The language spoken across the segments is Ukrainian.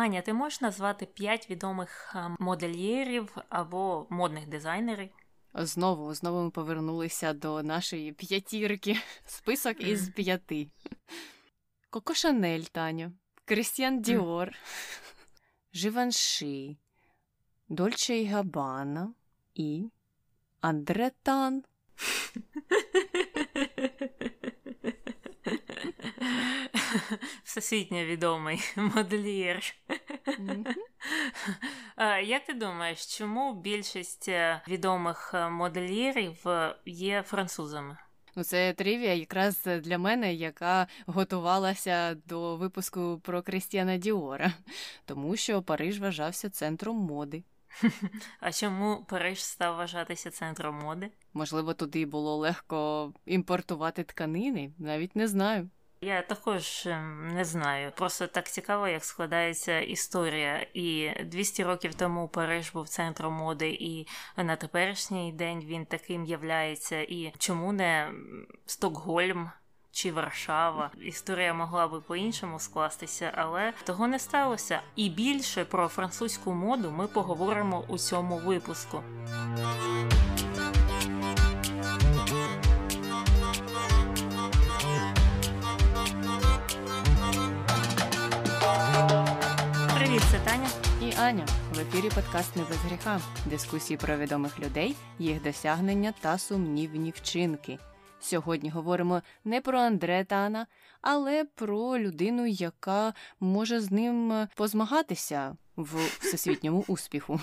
Аня, ти можеш назвати п'ять відомих модельєрів або модних дизайнерів? Знову знову ми повернулися до нашої п'ятірки. Список із п'яти. Коко Шанель, Таню, Крістіан Діор, Живанши, Дольче і Габана і Андре Тан. Всесвітньо відомий модельєр. Як ти думаєш, чому більшість е, відомих е, модельєрів е, є французами? Ну, це трivія якраз для мене, яка готувалася до випуску про Крістіана Діора, тому що Париж вважався центром моди. А чому Париж став вважатися центром моди? Можливо, туди було легко імпортувати тканини, навіть не знаю. Я також ем, не знаю. Просто так цікаво, як складається історія. І 200 років тому Париж був центром моди, і на теперішній день він таким являється. І чому не Стокгольм? Чи Варшава історія могла би по-іншому скластися, але того не сталося. І більше про французьку моду ми поговоримо у цьому випуску. Таня і Аня. В ефірі подкаст «Не без гріха. Дискусії про відомих людей, їх досягнення та сумнівні вчинки. Сьогодні говоримо не про Андре Тана, але про людину, яка може з ним позмагатися в всесвітньому успіху.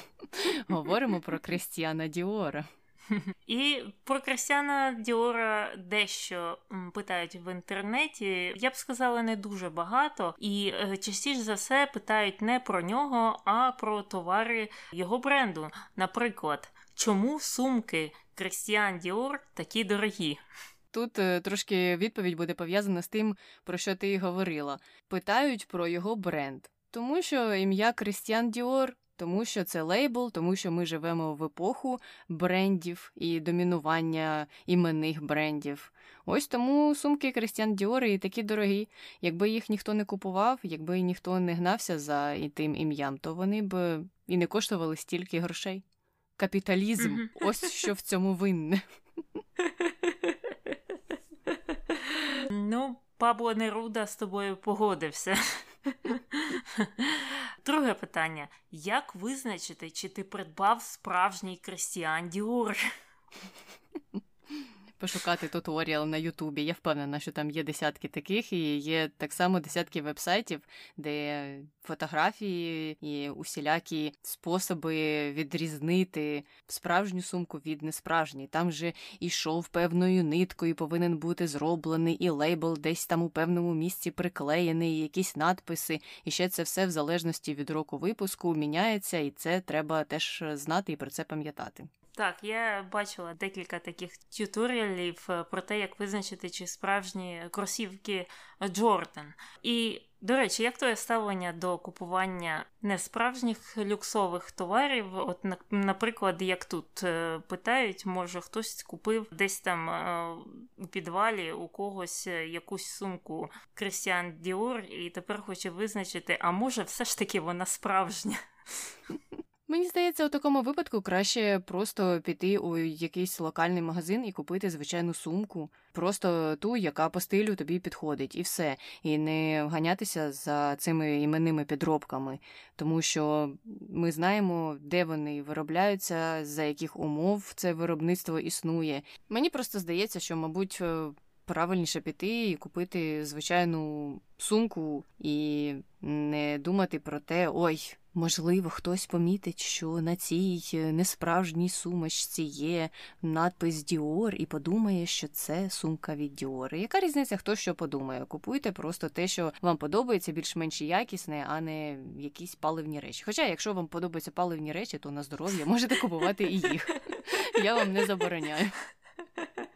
Говоримо про Крістіана Діора. І про Крістіана Діора дещо питають в інтернеті. Я б сказала, не дуже багато, і е, частіше за все питають не про нього, а про товари його бренду. Наприклад, чому сумки Крістіан Діор такі дорогі? Тут е, трошки відповідь буде пов'язана з тим, про що ти говорила. Питають про його бренд, тому що ім'я Крістіан Діор тому що це лейбл, тому що ми живемо в епоху брендів і домінування іменних брендів. Ось тому сумки Крістіан Діори і такі дорогі. Якби їх ніхто не купував, якби ніхто не гнався за тим ім'ям, то вони б і не коштували стільки грошей. Капіталізм, ось що в цьому винне. Ну, Пабло Неруда з тобою погодився. Друге питання: як визначити, чи ти придбав справжній Крістіан Діор? Пошукати туторіал на Ютубі. Я впевнена, що там є десятки таких, і є так само десятки вебсайтів, де фотографії і усілякі способи відрізнити справжню сумку від несправжньої. Там же шов певною ниткою повинен бути зроблений, і лейбл десь там у певному місці приклеєний, і якісь надписи. І ще це все в залежності від року випуску міняється, і це треба теж знати і про це пам'ятати. Так, я бачила декілька таких тюторіалів е, про те, як визначити, чи справжні кросівки Джордан. І, до речі, як твоє ставлення до купування несправжніх люксових товарів? От, наприклад, як тут е, питають, може хтось купив десь там е, у підвалі у когось якусь сумку Крістіан Діор, і тепер хоче визначити, а може, все ж таки вона справжня. Мені здається, у такому випадку краще просто піти у якийсь локальний магазин і купити звичайну сумку, просто ту, яка по стилю тобі підходить, і все. І не ганятися за цими іменними підробками, тому що ми знаємо, де вони виробляються, за яких умов це виробництво існує. Мені просто здається, що, мабуть, е, правильніше піти і купити звичайну сумку і не думати про те, ой. Можливо, хтось помітить, що на цій е, несправжній сумочці є надпис Діор і подумає, що це сумка від Діор. Яка різниця, хто що подумає? Купуйте просто те, що вам подобається, більш-менш якісне, а не якісь паливні речі. Хоча, якщо вам подобаються паливні речі, то на здоров'я можете купувати і їх. Я вам не забороняю.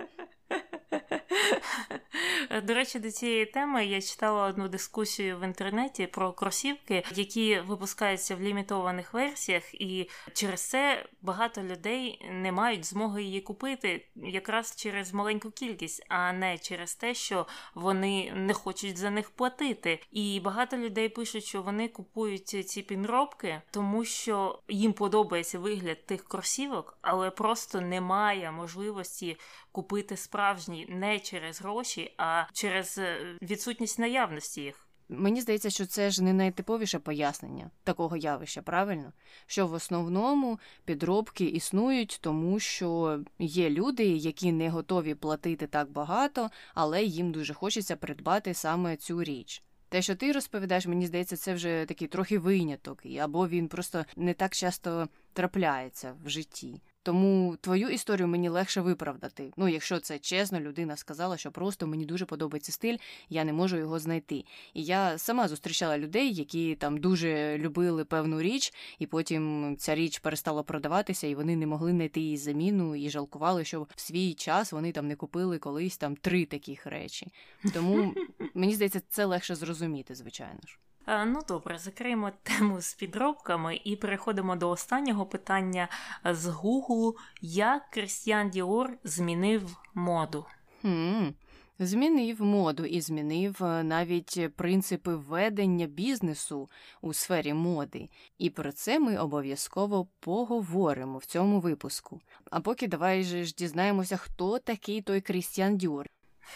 До речі, до цієї теми я читала одну дискусію в інтернеті про кросівки, які випускаються в лімітованих версіях, і через це багато людей не мають змоги її купити якраз через маленьку кількість, а не через те, що вони не хочуть за них платити. І багато людей пишуть, що вони купують ці підробки, тому що їм подобається вигляд тих кросівок, але просто немає можливості купити справжні не через гроші, а через е, відсутність наявності їх. Мені здається, що це ж не найтиповіше пояснення такого явища, правильно? Що в основному підробки існують, тому що є люди, які не готові платити так багато, але їм дуже хочеться придбати саме цю річ. Те, що ти розповідаєш, мені здається, це вже такий трохи виняток, або він просто не так часто трапляється в житті. Тому твою історію мені легше виправдати. Ну, якщо це чесно, людина сказала, що просто мені дуже подобається стиль, я не можу його знайти. І я сама зустрічала людей, які там дуже любили певну річ, і потім ця річ перестала продаватися, і вони не могли знайти її заміну і жалкували, що в свій час вони там не купили колись там три таких речі. Тому мені здається, це легше зрозуміти, звичайно ж. Ну добре, закриємо тему з підробками і переходимо до останнього питання з Гуглу. Як Крістіан Діор змінив моду? Хм, Змінив моду і змінив е, навіть принципи ведення бізнесу у сфері моди. І про це ми обов'язково поговоримо в цьому випуску. А поки давай же ж дізнаємося, хто такий той Крістіан Діор.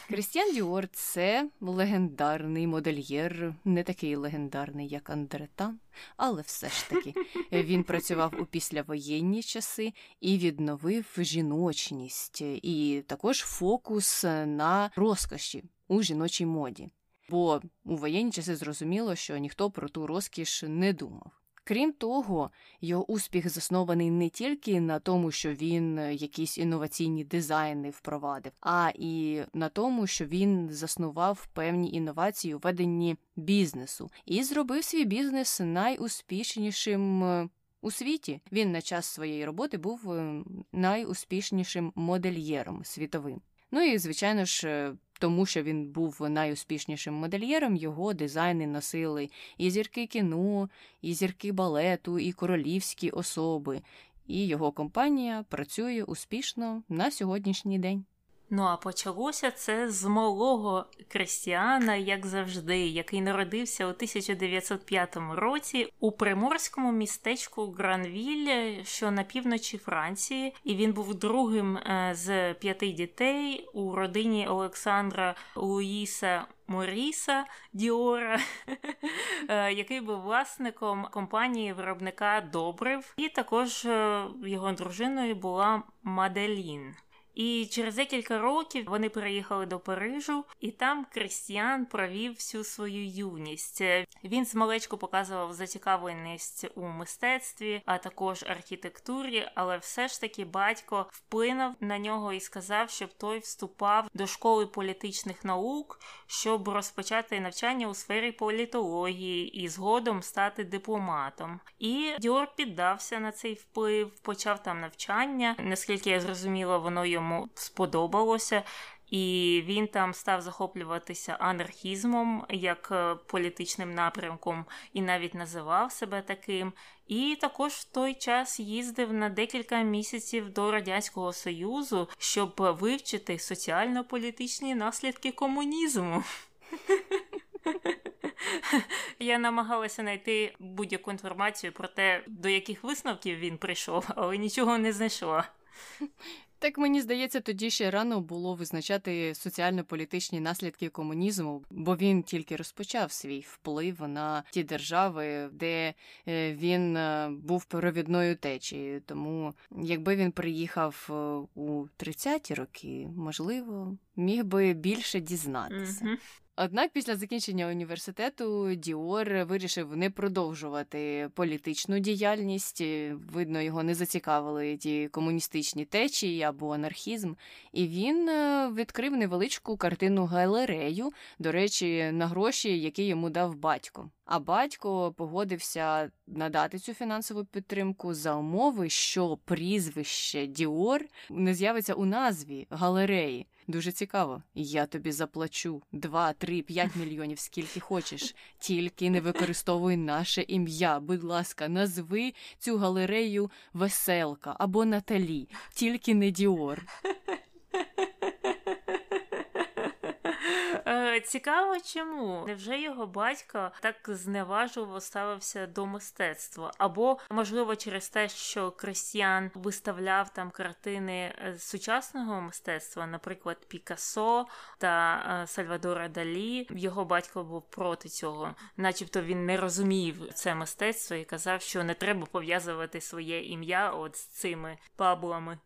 Крістіан Діор це легендарний модельєр, не такий легендарний, як Андретан, але все ж таки він працював у післявоєнні часи і відновив жіночність, і також фокус на розкоші у жіночій моді. Бо у воєнні часи зрозуміло, що ніхто про ту розкіш не думав. Крім того, його успіх заснований не тільки на тому, що він е, якісь інноваційні дизайни впровадив, а і на тому, що він заснував певні інновації у веденні бізнесу і зробив свій бізнес найуспішнішим. Е, у світі він на час своєї роботи був е, найуспішнішим модельєром світовим. Ну і звичайно ж, тому що він був найуспішнішим модельєром, його дизайни носили і зірки кіно, і зірки балету, і королівські особи. І його компанія працює успішно на сьогоднішній день. Ну а почалося це з малого Крістіана, як завжди, який народився у 1905 році у приморському містечку Гранвіль, що на півночі Франції, і він був другим е, з п'яти дітей у родині Олександра Луїса. Моріса Діора, е, який був власником компанії виробника добрив, і також е, його дружиною була Маделін. І через декілька років вони переїхали до Парижу, і там Крістіан провів всю свою юність. Він з малечку показував зацікавленість у мистецтві, а також архітектурі, але все ж таки батько вплинув на нього і сказав, щоб той вступав до школи політичних наук, щоб розпочати навчання у сфері політології і згодом стати дипломатом. І Діор піддався на цей вплив, почав там навчання. Наскільки я зрозуміла, воно йому йому сподобалося. І він там став захоплюватися анархізмом як е, політичним напрямком і навіть називав себе таким. І також в той час їздив на декілька місяців до Радянського Союзу, щоб вивчити соціально-політичні наслідки комунізму. Я намагалася знайти будь-яку інформацію про те, до яких висновків він прийшов, але нічого не знайшла. Так мені здається, тоді ще рано було визначати соціально-політичні наслідки комунізму, бо він тільки розпочав свій вплив на ті держави, де е, він е, був провідною течією. Тому, якби він приїхав е, у 30-ті роки, можливо, міг би більше дізнатися. Mm-hmm. Однак після закінчення університету Діор вирішив не продовжувати політичну діяльність. Видно, його не зацікавили ті комуністичні течії або анархізм. І він е, відкрив невеличку картинну галерею, до речі, на гроші, які йому дав батько. А батько погодився надати цю фінансову підтримку за умови, що прізвище Діор не з'явиться у назві галереї. Дуже цікаво. Я тобі заплачу 2, 3, 5 мільйонів, скільки хочеш. Тільки не використовуй наше ім'я. Будь ласка, назви цю галерею Веселка або Наталі, тільки не Діор. Е, цікаво, чому невже його батько так зневажливо ставився до мистецтва? Або, можливо, через те, що Кристіан виставляв там картини сучасного мистецтва, наприклад, Пікассо та е, Сальвадора Далі. Його батько був проти цього, начебто він не розумів це мистецтво і казав, що не треба пов'язувати своє ім'я от з цими паблами.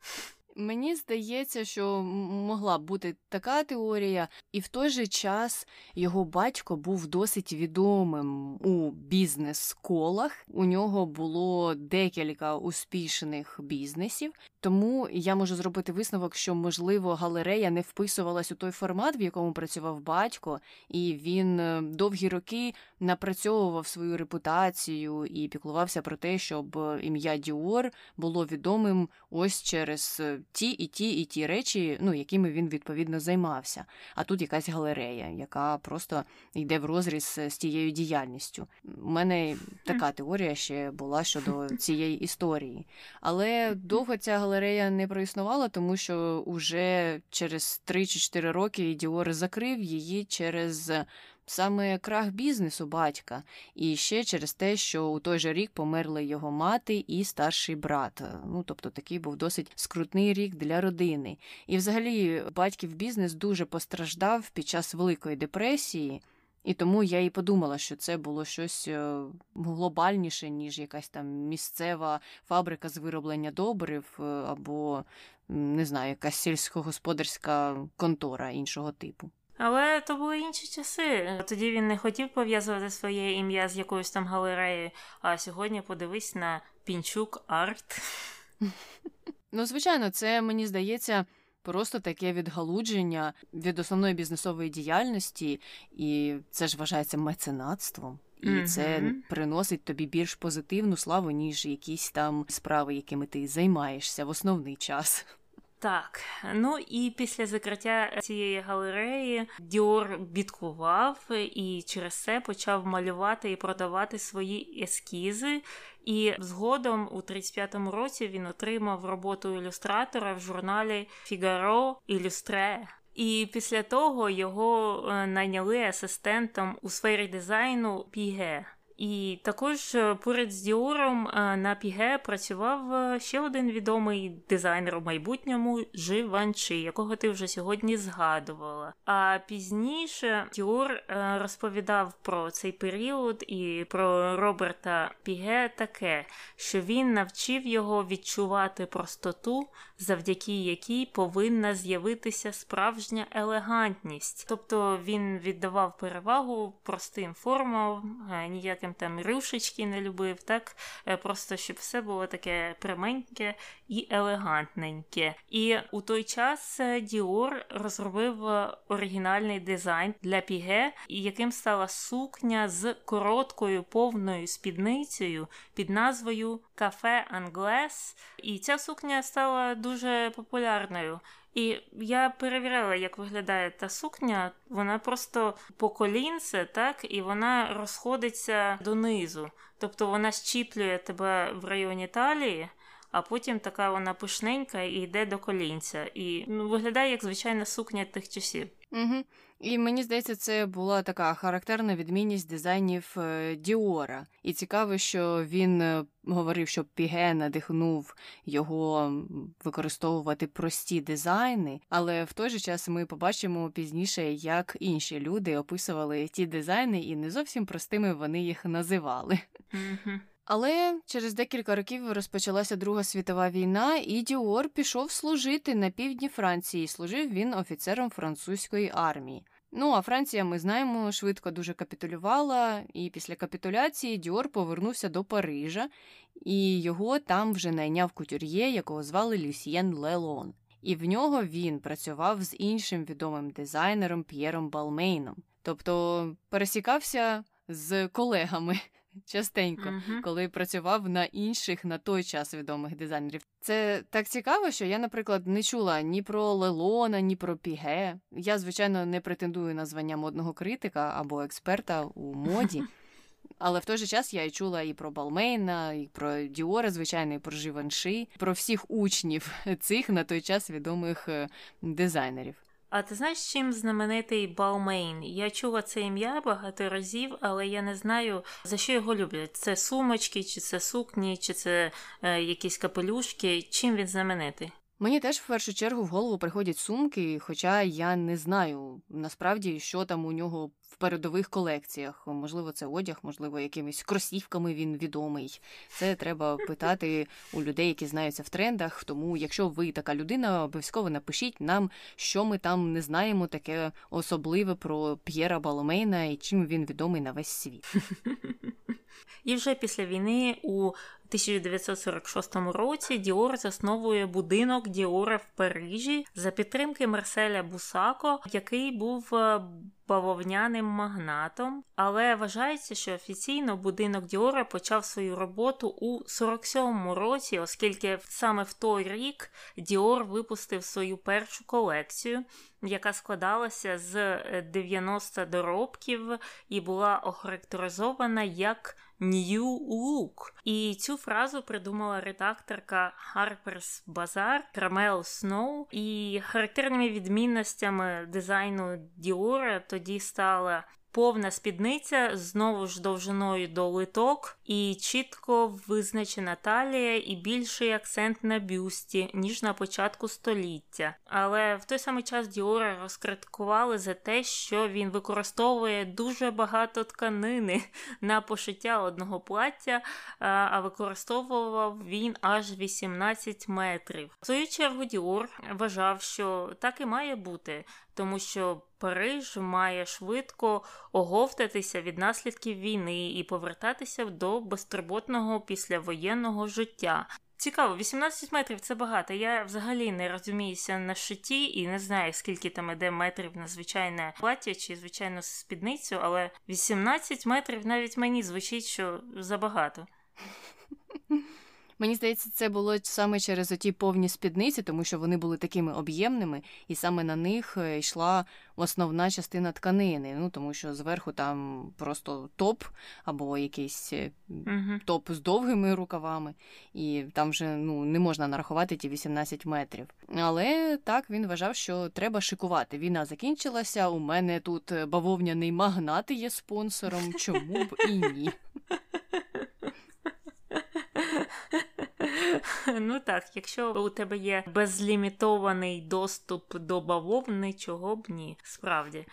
Мені здається, що могла б бути така теорія, і в той же час його батько був досить відомим у бізнес-колах. У нього було декілька успішних бізнесів, тому я можу зробити висновок, що можливо галерея не вписувалась у той формат, в якому працював батько, і він е, довгі роки напрацьовував свою репутацію і піклувався про те, щоб ім'я Діор було відомим ось через е, ті і ті і ті речі, ну якими він відповідно займався. А тут якась галерея, яка просто йде в розріз з тією діяльністю. У мене така теорія ще була щодо цієї історії. Але довго ця галерея не проіснувала, тому що уже через 3 чи 4 роки Діор закрив її через саме крах бізнесу батька, і ще через те, що у той же рік померли його мати і старший брат. Ну тобто такий був досить скрутний рік для родини. І, взагалі, батьків бізнес дуже постраждав під час Великої депресії. І тому я і подумала, що це було щось е, глобальніше, ніж якась там місцева фабрика з вироблення добрив, е, або не знаю, якась сільськогосподарська контора іншого типу. Але то були інші часи. Тоді він не хотів пов'язувати своє ім'я з якоюсь там галереєю. А сьогодні подивись на Пінчук Арт. Ну, звичайно, це мені здається. Просто таке відгалудження від основної бізнесової діяльності, і це ж вважається меценатством, і mm-hmm. це приносить тобі більш позитивну славу, ніж якісь там справи, якими ти займаєшся в основний час. Так, ну і після закриття цієї галереї Діор бідкував і через це почав малювати і продавати свої ескізи. І згодом у 35-му році він отримав роботу ілюстратора в журналі Figaro Illustré. І після того його е, найняли асистентом у сфері дизайну Піге. І також е, поряд з Діором е, на Піге працював е, ще один відомий дизайнер у майбутньому Живанші, якого ти вже сьогодні згадувала. А пізніше Діор розповідав про цей період і про Роберта Піге таке, що він навчив його відчувати простоту, завдяки якій повинна з'явитися справжня елегантність. Тобто він віддавав перевагу простим формам, ніяким там рюшечки не любив, так е, просто щоб все було таке пряменьке і елегантненьке. І у той час Діор розробив е, оригінальний дизайн для Піге, яким стала сукня з короткою повною спідницею під назвою Café Anglais. І ця сукня стала дуже популярною. І я перевіряла, як виглядає та сукня. Вона просто по колінце, так, і вона розходиться донизу. Тобто вона щіплює тебе в районі талії, а потім така вона пишненька і йде до колінця. І ну, виглядає як звичайна сукня тих часів. Угу. І мені здається, це була така характерна відмінність дизайнів Діора. І цікаво, що він е, говорив, що Піге надихнув його використовувати прості дизайни, але в той же час ми побачимо пізніше, як інші люди описували ті дизайни, і не зовсім простими вони їх називали. Але через декілька років розпочалася Друга світова війна, і Діор пішов служити на півдні Франції. Служив він офіцером французької армії. Ну а Франція, ми знаємо, швидко дуже капітулювала, і після капітуляції Діор повернувся до Парижа, і його там вже найняв кутюр'є, якого звали Люсьєн Лелон. І в нього він працював з іншим відомим дизайнером П'єром Балмейном, тобто пересікався з колегами частенько, uh-huh. коли працював на інших на той час відомих дизайнерів. Це так цікаво, що я, наприклад, не чула ні про Лелона, ні про Піге. Я, звичайно, не претендую на звання модного критика або експерта у моді. Але в той же час я і чула і про Балмейна, і про Діора, звичайно, і про Живанші, про всіх учнів цих на той час відомих е, дизайнерів. А ти знаєш, чим знаменитий Балмейн? Я чула це ім'я багато разів, але я не знаю, за що його люблять. Це сумочки, чи це сукні, чи це е, якісь капелюшки. Чим він знаменитий? Мені теж в першу чергу в голову приходять сумки, хоча я не знаю насправді, що там у нього в передових колекціях. Можливо, це одяг, можливо, якимись кросівками він відомий. Це треба питати у людей, які знаються в трендах. Тому, якщо ви така людина, обов'язково напишіть нам, що ми там не знаємо, таке особливе про П'єра Балмейна і чим він відомий на весь світ. І вже після війни у 1946 році Діор засновує будинок Діора в Парижі за підтримки Марселя Буссака, який був е, бавовняним магнатом, але вважається, що офіційно будинок Діора почав свою роботу у 47-му році, оскільки саме в той рік Діор випустив свою першу колекцію, яка складалася з 90 доробків і була охарактеризована як New Look. І цю фразу придумала редакторка Harper's Bazaar Кармел Сноу. І характерними відмінностями дизайну Діора тоді стала повна спідниця знову ж довжиною до литок, і чітко визначена талія і більший акцент на бюсті, ніж на початку століття. Але в той самий час Діора розкритикували за те, що він використовує дуже багато тканини на пошиття одного плаття, а використовував він аж 18 метрів. В свою чергу Діор вважав, що так і має бути, тому що Париж має швидко оговтатися від наслідків війни і повертатися до безтурботного післявоєнного життя. Цікаво, 18 метрів це багато. Я взагалі не розуміюся на шитті і не знаю, скільки там іде метрів на звичайне плаття чи звичайну спідницю, але 18 метрів навіть мені звучить, що забагато. Мені здається, це було саме через оті повні спідниці, тому що вони були такими об'ємними, і саме на них е, йшла основна частина тканини. Ну тому що зверху там просто топ або якийсь uh топ з довгими рукавами, і там вже ну не можна нарахувати ті 18 метрів. Але так він вважав, що треба шикувати. Війна закінчилася. У мене тут бавовняний магнат є спонсором. Чому б і ні? Ну так, якщо у тебе є безлімітований доступ до бавовни, чого б ні, справді.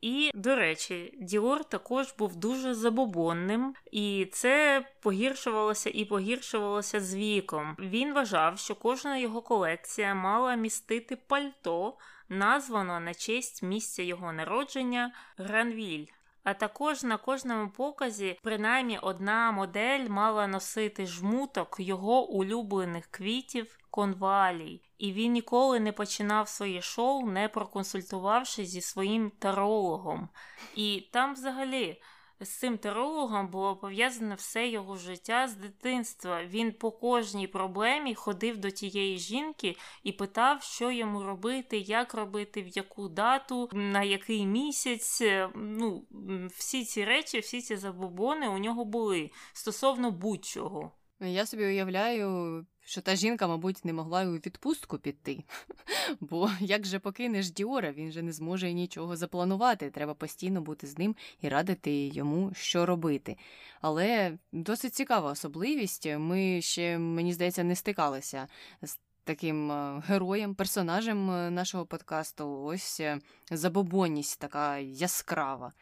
І, до речі, Діор також був дуже забобонним, і це погіршувалося і погіршувалося з віком. Він вважав, що кожна його колекція мала містити пальто, названо на честь місця його народження Гранвіль. А також на кожному показі принаймні одна модель мала носити жмуток його улюблених квітів конвалій, і він ніколи не починав своє шоу, не проконсультувавшись зі своїм тарологом. І там взагалі з цим терологом було пов'язане все його життя з дитинства. Він по кожній проблемі ходив до тієї жінки і питав, що йому робити, як робити, в яку дату, на який місяць. Ну, всі ці речі, всі ці забобони у нього були стосовно будь-чого. Я собі уявляю що та жінка, мабуть, не могла у відпустку піти. Бо як же покинеш Діора, він же не зможе нічого запланувати. Треба постійно бути з ним і радити йому, що робити. Але досить цікава особливість. Ми ще, мені здається, не стикалися з таким е, героєм, персонажем е, нашого подкасту. Ось е, забобонність така яскрава.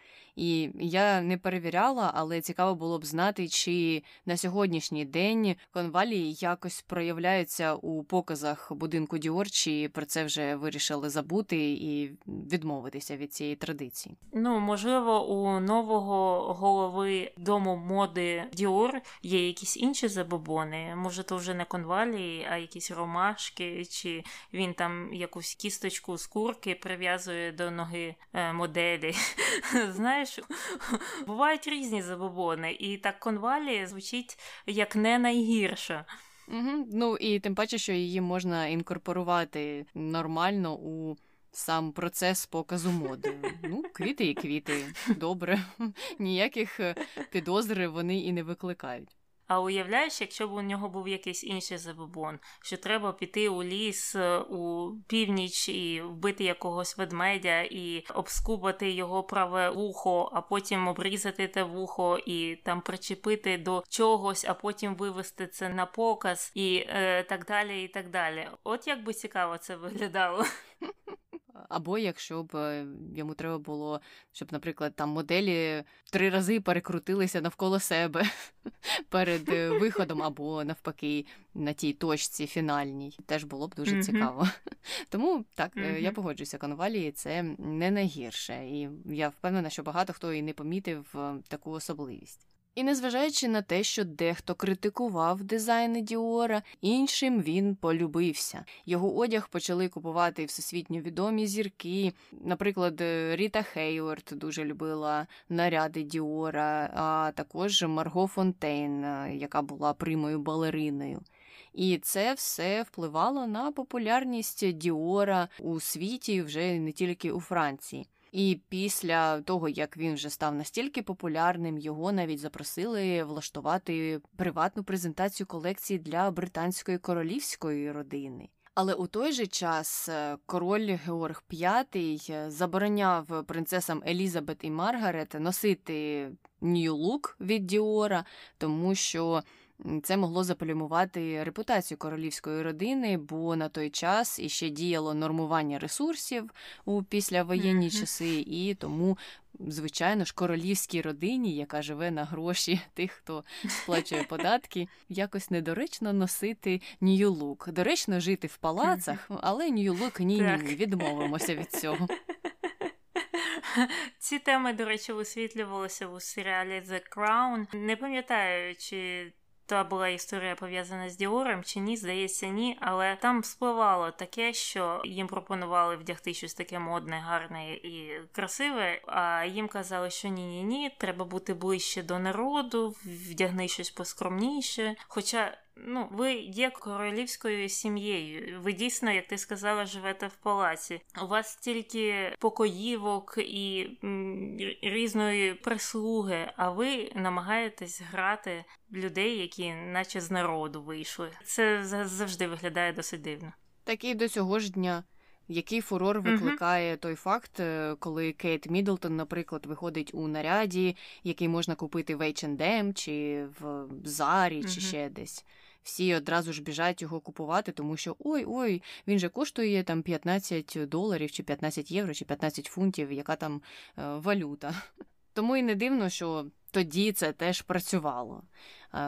І я не перевіряла, але цікаво було б знати, чи на сьогоднішній день конвалії якось проявляються у показах будинку Діор, чи про це вже вирішили забути і відмовитися від цієї традиції. Ну можливо, у нового голови дому моди Діор є якісь інші забобони. Може, то вже не конвалії, а якісь ромашки, чи він там якусь кісточку з курки прив'язує до ноги е, моделі. Знаєш знаєш, бувають різні забобони, і так конвалі звучить як не найгірше. Угу. Ну і тим паче, що її можна інкорпорувати нормально у сам процес показу моди. Ну, квіти і квіти. Добре. Ніяких е, підозр вони і не викликають. А уявляєш, якщо б у нього був якийсь інший забобон, що треба піти у ліс е, у північ і вбити якогось ведмедя і обскубати його праве вухо, а потім обрізати те вухо і там причепити до чогось, а потім вивести це на показ і е, так далі. і так далі. От як би цікаво це виглядало. Або якщо б е, йому треба було, щоб, наприклад, там моделі три рази перекрутилися навколо себе перед е, виходом, або навпаки на тій точці фінальній, теж було б дуже mm-hmm. цікаво. Тому так, mm-hmm. я погоджуюся, конвалії це не найгірше, і я впевнена, що багато хто і не помітив таку особливість. І незважаючи на те, що дехто критикував дизайни Діора, іншим він полюбився. Його одяг почали купувати всесвітньо відомі зірки. Наприклад, Ріта Хейворд дуже любила наряди Діора, а також Марго Фонтейн, яка була примою балериною. І це все впливало на популярність Діора у світі вже не тільки у Франції. І після того, як він вже став настільки популярним, його навіть запросили влаштувати приватну презентацію колекції для британської королівської родини. Але у той же час е, король Георг V е, забороняв принцесам Елізабет і Маргарет носити нью-лук від Діора, тому що це могло заплюмувати репутацію королівської родини, бо на той час іще діяло нормування ресурсів у післявоєнні mm-hmm. часи, і тому, звичайно ж, королівській родині, яка живе на гроші тих, хто сплачує податки, якось недоречно носити нью-лук. Доречно жити в палацах, але нью-лук ні, ні, ні, відмовимося від цього. Ці теми, до речі, висвітлювалися у серіалі The Crown. Не пам'ятаю, чи та була історія пов'язана з Діором чи ні, здається, ні. Але там спливало таке, що їм пропонували вдягти щось таке модне, гарне і красиве. А їм казали, що ні, ні, ні, треба бути ближче до народу, вдягни щось поскромніше. Хоча ну, ви є королівською сім'єю. Ви дійсно, як ти сказала, живете в палаці. У вас стільки покоївок і різної прислуги, а ви намагаєтесь грати людей, які наче з народу вийшли. Це завжди виглядає досить дивно. Так і до цього ж дня. Який фурор викликає uh-huh. той факт, е, коли Кейт Мідлтон, наприклад, виходить у наряді, який можна купити в H&M, чи в Зарі, uh-huh. чи ще десь всі одразу ж біжать його купувати, тому що ой ой, він же коштує там 15 доларів, чи 15 євро, чи 15 фунтів, яка там е, валюта. Тому і не дивно, що тоді це теж працювало.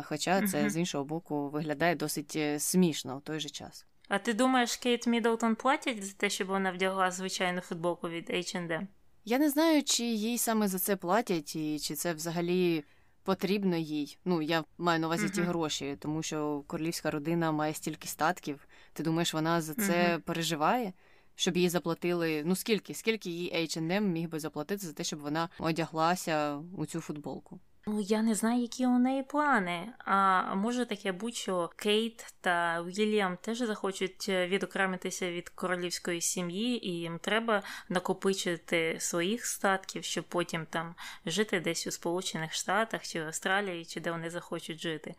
Хоча це з іншого боку виглядає досить е, смішно в той же час. А ти думаєш, Кейт Міддлтон платять за те, щоб вона вдягла звичайну футболку від H&M? Я не знаю, чи їй саме за це платять, і чи це взагалі потрібно їй. Ну, я маю на увазі uh-huh. ті гроші, тому що королівська родина має стільки статків. Ти думаєш, вона за це uh-huh. переживає? Щоб їй заплатили. Ну скільки? Скільки їй H&M міг би заплатити за те, щоб вона одяглася у цю футболку? Ну, я не знаю, які у неї плани. А може таке будь що Кейт та Вільям теж захочуть е, відокремитися від королівської сім'ї, і їм треба накопичити своїх статків, щоб потім там жити десь у Сполучених Штатах чи Австралії, чи де вони захочуть жити.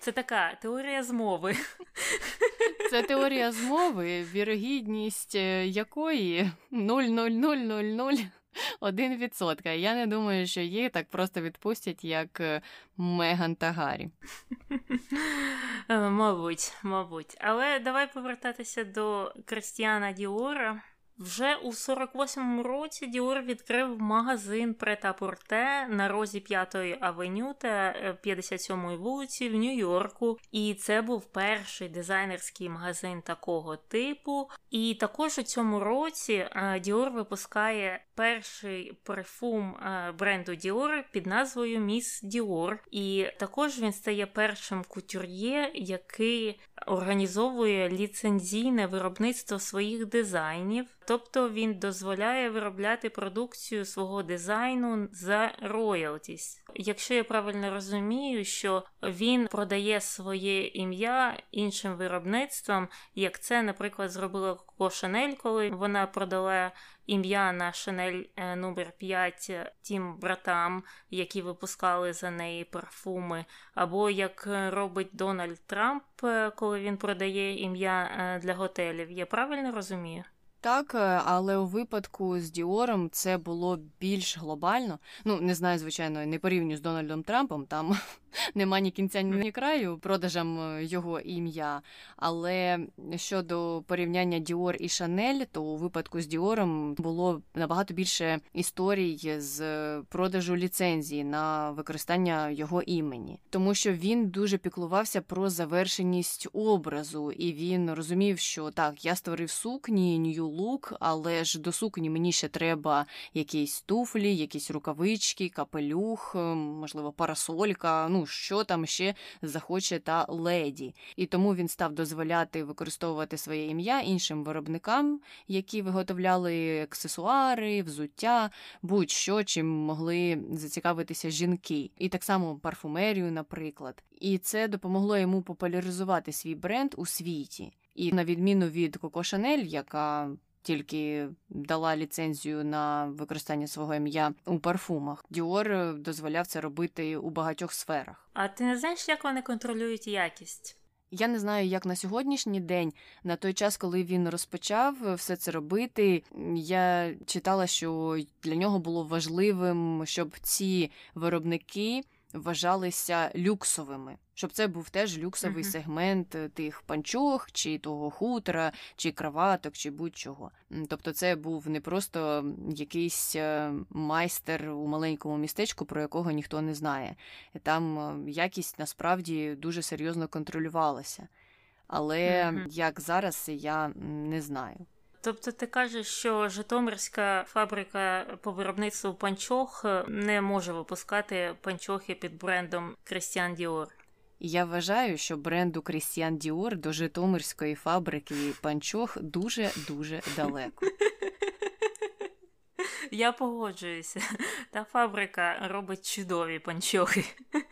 Це така теорія змови. Це теорія змови, вірогідність е, якої 0,0000 один відсотка. Я не думаю, що її так просто відпустять, як е, Меган та Гаррі. Е, мабуть, мабуть. Але давай повертатися до Кристіана Діора. Вже у 48-му році Діор відкрив магазин прет-а-порте на розі 5-ї авеню та 57-ї вулиці в Нью-Йорку. І це був перший дизайнерський магазин такого типу. І також у цьому році Діор випускає перший парфум бренду Діор під назвою Міс Діор. І також він стає першим кутюр'є, який організовує ліцензійне виробництво своїх дизайнів, тобто він дозволяє виробляти продукцію свого дизайну за роялтіс. Якщо я правильно розумію, що він продає своє ім'я іншим виробництвам, як це, наприклад, зробила Коко Шанель, коли вона продала ім'я на Шанель е, номер 5 тим братам, які випускали за неї парфуми, або як робить Дональд Трамп, е, коли він продає ім'я е, для готелів. Я правильно розумію? Так, е, але у випадку з Діором це було більш глобально. Ну, не знаю, звичайно, не порівнюю з Дональдом Трампом, там нема ні кінця, ні краю продажам е, його ім'я. Але щодо порівняння Діор і Шанель, то у випадку з Діором було набагато більше історій з продажу ліцензії на використання його імені, тому що він дуже піклувався про завершеність образу, і він розумів, що так, я створив сукні, нью лук, але ж до сукні мені ще треба якісь туфлі, якісь рукавички, капелюх, ем, можливо, парасолька. Ну що там ще захоче та леді. І тому він став дозволяти використовувати своє ім'я іншим виробникам, які виготовляли аксесуари, взуття, будь-що чим могли зацікавитися жінки, і так само парфумерію, наприклад. І це допомогло йому популяризувати свій бренд у світі. І на відміну від Коко Шанель, яка тільки дала ліцензію на використання свого ім'я у парфумах, Діор дозволяв це робити у багатьох сферах. А ти не знаєш, як вони контролюють якість? Я не знаю, як на сьогоднішній день, на той час, коли він розпочав все це робити, я читала, що для нього було важливим, щоб ці виробники вважалися люксовими, щоб це був теж люксовий uh-huh. сегмент е, тих панчох, чи того хутра, чи краваток, чи будь-чого. Тобто, це був не просто якийсь е, майстер у маленькому містечку, про якого ніхто не знає. Там е, якість насправді дуже серйозно контролювалася. Але uh-huh. як зараз, я не знаю. Тобто ти кажеш, що Житомирська фабрика по виробництву панчох е, не може випускати панчохи під брендом Крістіан Діор? Я вважаю, що бренду Крістіан Діор до Житомирської фабрики панчох дуже дуже далеко. Я погоджуюся. Та фабрика робить чудові панчохи.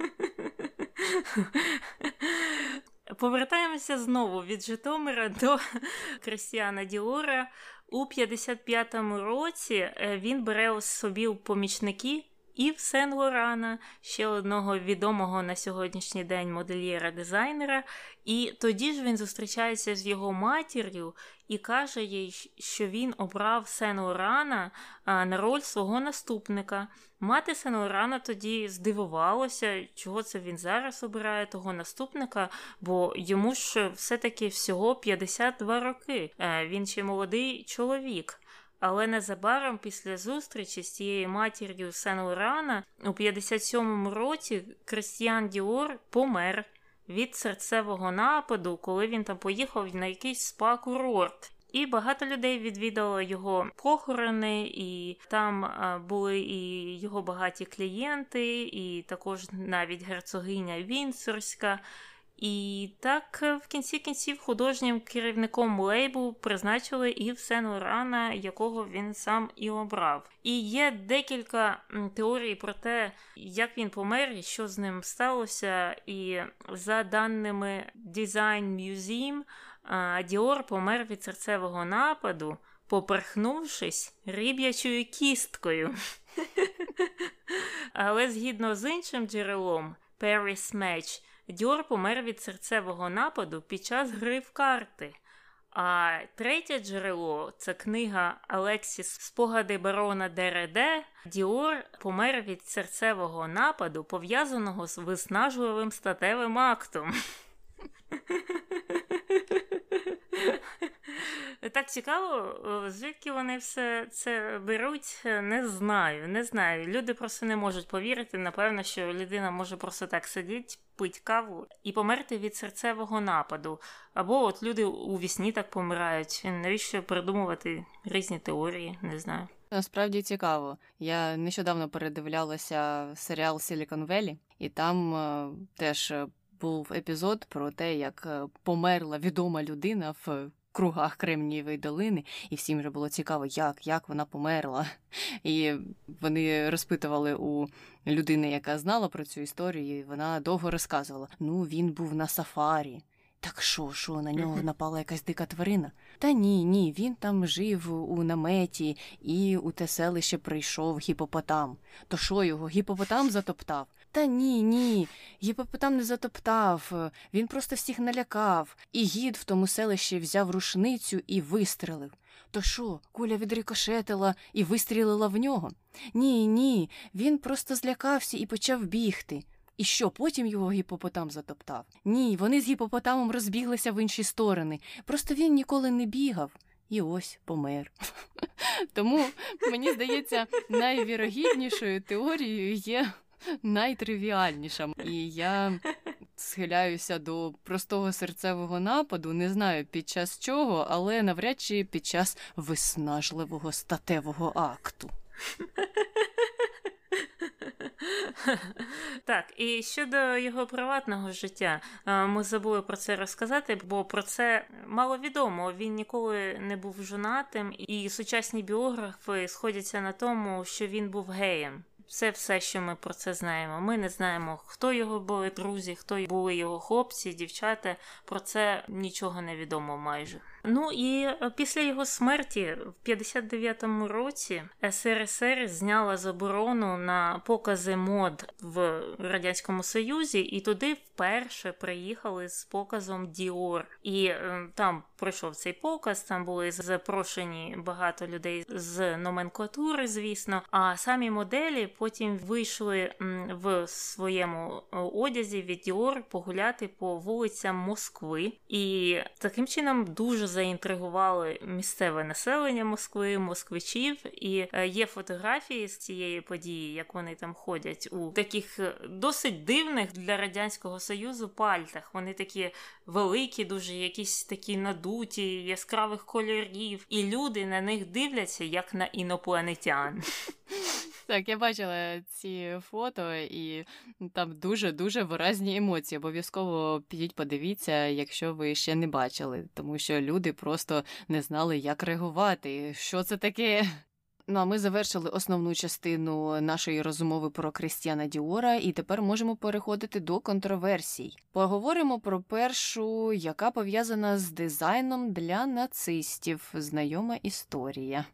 Повертаємося знову від Житомира до Крістіана Діора. У 55-му році е, він бере собі помічники Ів Сен Лорана, ще одного відомого на сьогоднішній день модельєра-дизайнера. І тоді ж він зустрічається з його матір'ю і каже їй, що він обрав Сен Лорана на роль свого наступника. Мати Сен Лорана тоді здивувалася, чого це він зараз обирає того наступника, бо йому ж все-таки всього 52 роки. Е, він ще молодий чоловік. Але незабаром після зустрічі з цією матір'ю Сен Лорана у 57-му році Крістіан Діор помер від серцевого нападу, коли він там поїхав на якийсь спа-курорт. І багато людей відвідало його похорони, і там були і його багаті клієнти, і також навіть герцогиня Вінсорська. І так е, в кінці кінців художнім керівником лейбу призначили Ів Сен Лорана, якого він сам і обрав. І є декілька теорій про те, як він помер і що з ним сталося. І за даними Design Museum, Діор помер від серцевого нападу, поперхнувшись риб'ячою кісткою. Але згідно з іншим джерелом, Paris Match, Діор помер від серцевого нападу під час гри в карти. А третє джерело це книга Алексіс Спогади барона де Реде. Діор помер від серцевого нападу, пов'язаного з виснажливим статевим актом. Так цікаво, звідки вони все це беруть, не знаю. Не знаю. Люди просто не можуть повірити. Напевно, що людина може просто так сидіти, пить каву і померти від серцевого нападу. Або от люди у вісні так помирають. Навіщо придумувати різні теорії? Не знаю. Насправді цікаво. Я нещодавно передивлялася серіал Silicon Valley, і там е, теж був епізод про те, як е, померла відома людина в кругах Кремнієвої долини, і всім вже було цікаво, як як вона померла. І вони розпитували у людини, яка знала про цю історію, і вона довго розказувала: ну, він був на сафарі. Так що, що, на нього напала якась дика тварина? Та ні, ні, він там жив у наметі і у те селище прийшов гіпопотам. То що його, гіпопотам затоптав? Та ні, ні, гіпопотам не затоптав, він просто всіх налякав, і гід в тому селищі взяв рушницю і вистрелив. То що, куля відрикошетила і вистрілила в нього? Ні, ні, він просто злякався і почав бігти. І що потім його гіпопотам затоптав? Ні, вони з гіпопотамом розбіглися в інші сторони. Просто він ніколи не бігав. І ось помер. Тому мені здається, найвірогіднішою теорією є найтривіальніша. І я схиляюся до простого серцевого нападу, не знаю під час чого, але навряд чи під час виснажливого статевого акту. Так, і щодо його приватного життя, е, ми забули про це розказати, бо про це мало відомо. Він ніколи не був жонатим, і сучасні біографи сходяться на тому, що він був геєм. Це все, що ми про це знаємо. Ми не знаємо, хто його були друзі, хто були його хлопці, дівчата. Про це нічого не відомо майже. Ну і е, після його смерті в 59-му році СРСР зняла заборону на покази мод в радянському Союзі, і туди вперше приїхали з показом Діор. І е, там пройшов цей показ. Там були запрошені багато людей з номенклатури, звісно. А самі моделі потім вийшли в своєму е, одязі від Діор погуляти по вулицям Москви, і таким чином дуже заінтригували місцеве населення Москви, москвичів. І е, є фотографії з цієї події, як вони там ходять у таких е, досить дивних для радянського союзу пальтах. Вони такі великі, дуже якісь такі надуті, яскравих кольорів, і люди на них дивляться як на інопланетян. Так, я бачила ці фото, і там дуже-дуже виразні емоції. Обов'язково підіть, подивіться, якщо ви ще не бачили, тому що люди просто не знали, як реагувати. Що це таке? Ну а ми завершили основну частину нашої розмови про Крістіана Діора, і тепер можемо переходити до контроверсій. Поговоримо про першу, яка пов'язана з дизайном для нацистів. Знайома історія.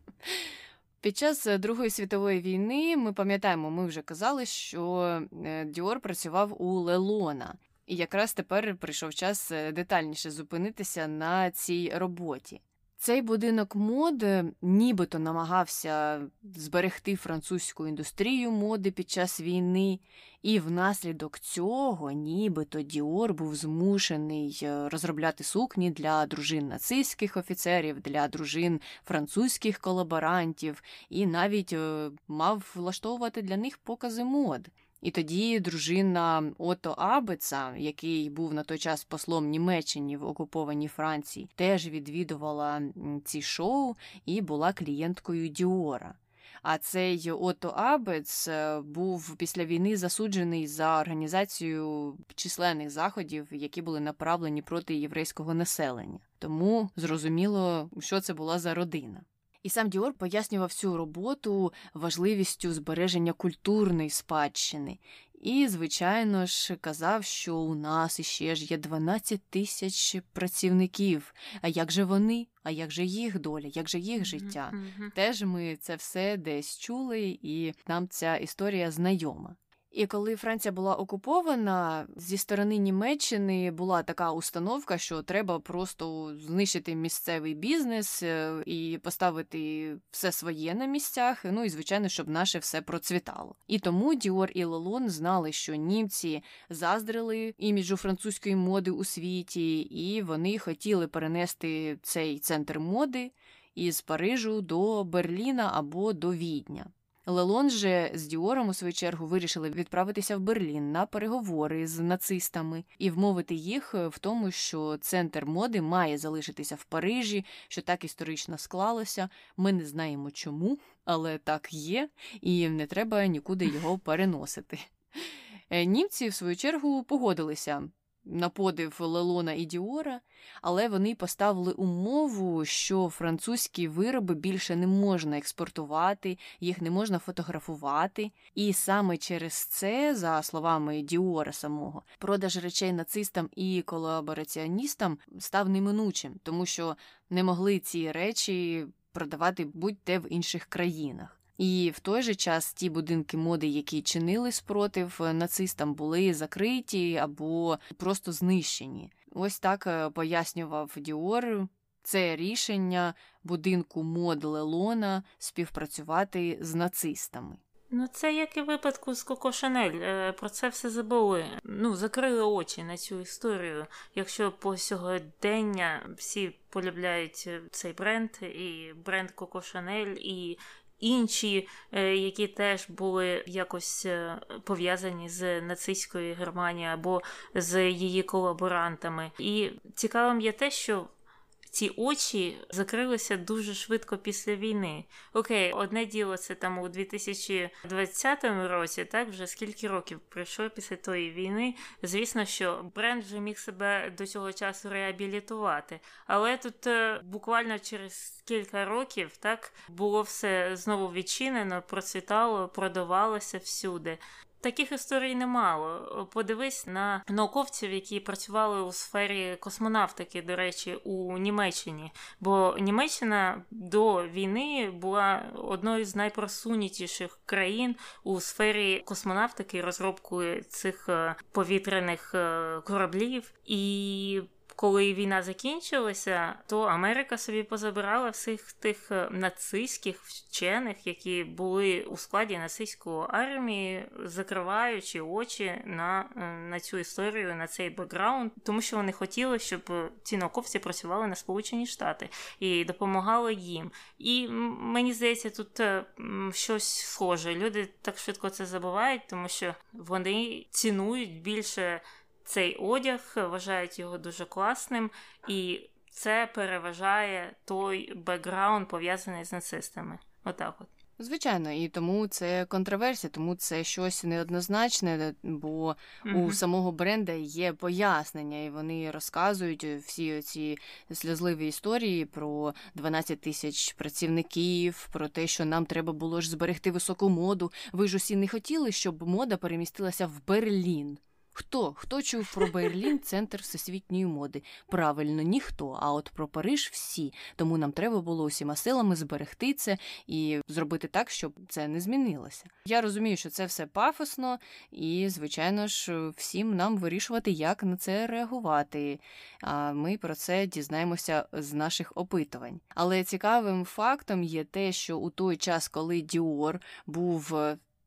Під час е, Другої світової війни ми пам'ятаємо, ми вже казали, що е, Діор працював у Лелона, і якраз тепер прийшов час е, детальніше зупинитися на цій роботі. Цей будинок моди нібито намагався зберегти французьку індустрію моди під час війни, і внаслідок цього, нібито Діор був змушений е, розробляти сукні для дружин нацистських офіцерів, для дружин французьких колаборантів, і навіть е, мав влаштовувати для них покази мод. І тоді дружина Ото Абеца, який був на той час послом Німеччині в окупованій Франції, теж відвідувала ці шоу і була клієнткою Діора. А цей Ото Абец е, був після війни засуджений за організацію численних заходів, які були направлені проти єврейського населення. Тому зрозуміло, що це була за родина. І сам Діор пояснював цю роботу важливістю збереження культурної спадщини. І, звичайно ж, казав, що у нас іще ж є 12 тисяч працівників. А як же вони? А як же їх доля, як же їх життя? Теж ми це все десь чули, і нам ця історія знайома. І коли Франція була окупована, зі сторони Німеччини була така установка, що треба просто знищити місцевий бізнес е, і поставити все своє на місцях. Ну і звичайно, щоб наше все процвітало. І тому Діор і Лелон знали, що німці заздрили іміджу французької моди у світі, і вони хотіли перенести цей центр моди із Парижу до Берліна або до Відня. Лелон же з Діором у свою чергу вирішили відправитися в Берлін на переговори з нацистами і вмовити їх в тому, що центр моди має залишитися в Парижі, що так історично склалося. Ми не знаємо чому, але так є, і не треба нікуди його переносити. Е, німці, в свою чергу, погодилися на подив Лелона і Діора, але вони поставили умову, що французькі вироби більше не можна експортувати, їх не можна фотографувати. І саме через це, за словами Діора самого, продаж речей нацистам і колабораціоністам став неминучим, тому що не могли ці речі продавати будь-де в інших країнах. І в той же час ті будинки моди, які чинили спротив нацистам, були закриті або просто знищені. Ось так е, пояснював Діор це рішення будинку мод Лелона співпрацювати з нацистами. Ну, це як і випадку з Коко Шанель. Е, про це все забули. Ну, закрили очі на цю історію. Якщо по сьогодення всі полюбляють е, цей бренд, і бренд Коко Шанель, і інші, е, які теж були якось пов'язані з нацистською Германією або з її колаборантами. І цікавим є те, що ці очі закрилися дуже швидко після війни. Окей, одне діло це там у 2020 році, так вже скільки років пройшло після тої війни. Звісно, що бренд вже міг себе до цього часу реабілітувати. Але тут е, буквально через кілька років так було все знову відчинено, процвітало, продавалося всюди. Таких історій немало. Подивись на науковців, які працювали у сфері космонавтики, до речі, у Німеччині. Бо Німеччина до війни була одною з найпросунутіших країн у сфері космонавтики, розробки цих е, повітряних е, кораблів і коли війна закінчилася, то Америка собі позабирала всіх тих е, нацистських вчених, які були у складі нацистської армії, закриваючи очі на е, на цю історію, на цей бекграунд, тому що вони хотіли, щоб ці науковці працювали на Сполучені Штати і допомагали їм. І мені здається, тут е, щось схоже. Люди так швидко це забувають, тому що вони цінують більше цей одяг, вважають його дуже класним, і це переважає той бекграунд, пов'язаний з нацистами. Отак от. Звичайно, і тому це контроверсія, тому це щось неоднозначне, бо mm-hmm. у самого бренда є пояснення, і вони розказують всі ці сльозливі історії про 12 тисяч працівників, про те, що нам треба було ж зберегти високу моду. Ви ж усі не хотіли, щоб мода перемістилася в Берлін. Хто Хто чув про Берлін, центр всесвітньої моди? Правильно, ніхто. А от про Париж всі. Тому нам треба було усіма силами зберегти це і зробити так, щоб це не змінилося. Я розумію, що це все пафосно, і, звичайно ж, всім нам вирішувати, як на це реагувати. А ми про це дізнаємося з наших опитувань. Але цікавим фактом є те, що у той час, коли Діор був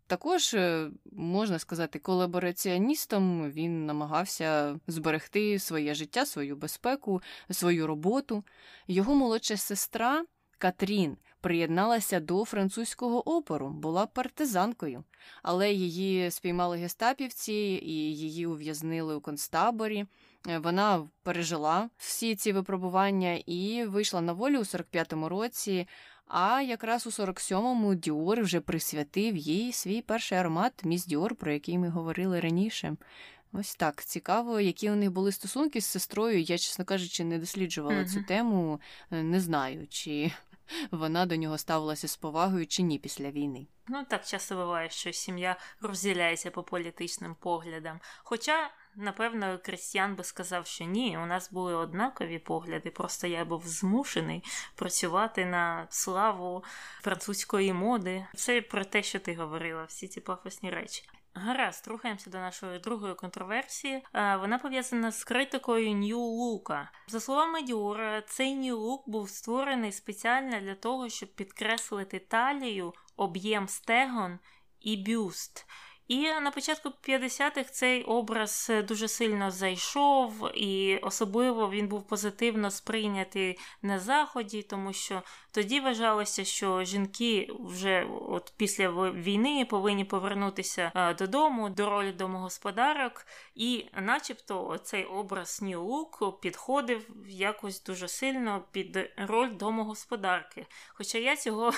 також, е, можна сказати, колабораціоністом він намагався зберегти своє життя, свою безпеку, свою роботу. Його молодша сестра Катрін приєдналася до французького опору, була партизанкою, але її спіймали гестапівці і її ув'язнили у концтаборі. Е, вона пережила всі ці випробування і вийшла на волю у 45-му році. А якраз у 47-му Діор вже присвятив їй свій перший аромат Міс Діор, про який ми говорили раніше. Ось так цікаво, які у них були стосунки з сестрою. Я, чесно кажучи, не досліджувала mm-hmm. цю тему, е, не знаю, чи вона до нього ставилася з повагою чи ні після війни. Ну так часто буває, що сім'я розділяється по політичним поглядам. Хоча напевно, Крістіан би сказав, що ні, у нас були однакові погляди, просто я був змушений працювати на славу французької моди. Все про те, що ти говорила, всі ці пафосні речі. Гаразд, рухаємося до нашої другої контроверсії. Вона пов'язана з критикою Нью Лука. За словами Діора, цей Нью Лук був створений спеціально для того, щоб підкреслити талію, об'єм стегон і бюст. І на початку 50-х цей образ е, дуже сильно зайшов, і особливо він був позитивно сприйнятий на заході, тому що тоді вважалося, що жінки вже от після війни повинні повернутися е, додому до ролі домогосподарок, і, начебто, цей образ New Look підходив якось дуже сильно під роль домогосподарки. Хоча я цього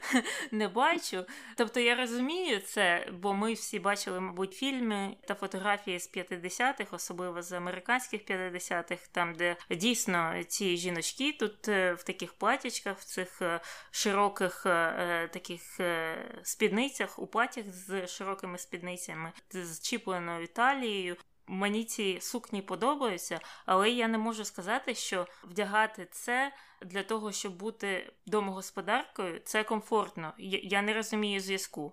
не бачу. Тобто я розумію це, бо ми всі бачили, мабуть, фільми та фотографії з 50-х, особливо з американських 50-х, там, де дійсно ці жіночки тут е, в таких платячках, в цих е, широких е, таких спідницях, у платях з широкими спідницями, з чіпленою талією. Мені ці сукні подобаються, але я не можу сказати, що вдягати це для того, щоб бути домогосподаркою, це комфортно. Я не розумію зв'язку.